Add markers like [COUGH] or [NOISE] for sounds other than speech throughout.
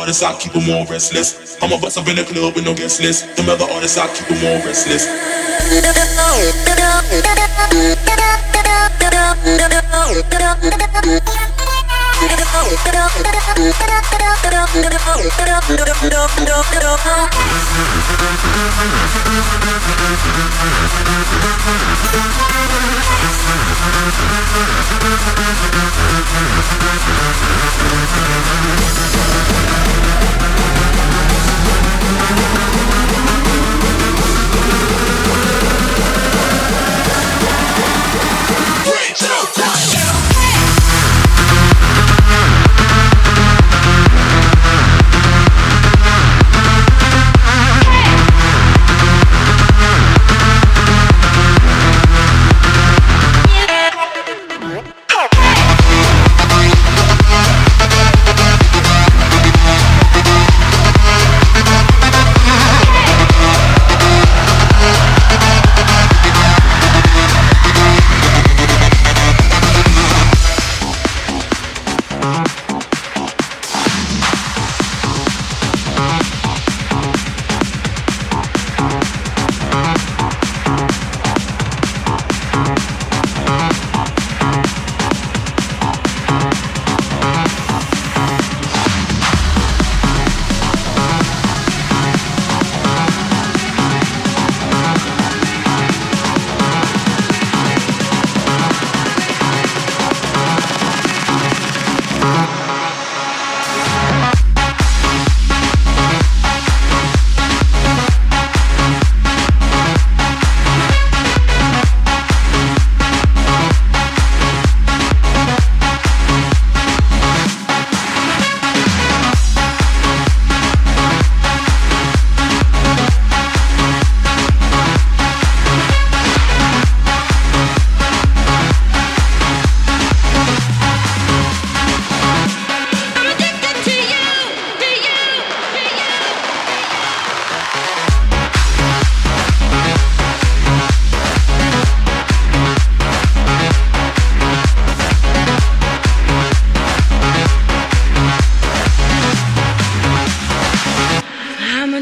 artists I keep them all restless. I'm a bust up in the club with no guest list. Them other artists I keep them all restless. [LAUGHS]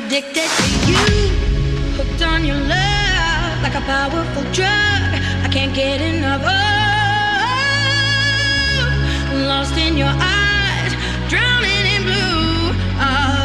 addicted to you. Hooked on your love like a powerful drug. I can't get enough. Oh, lost in your eyes, drowning in blue. Oh.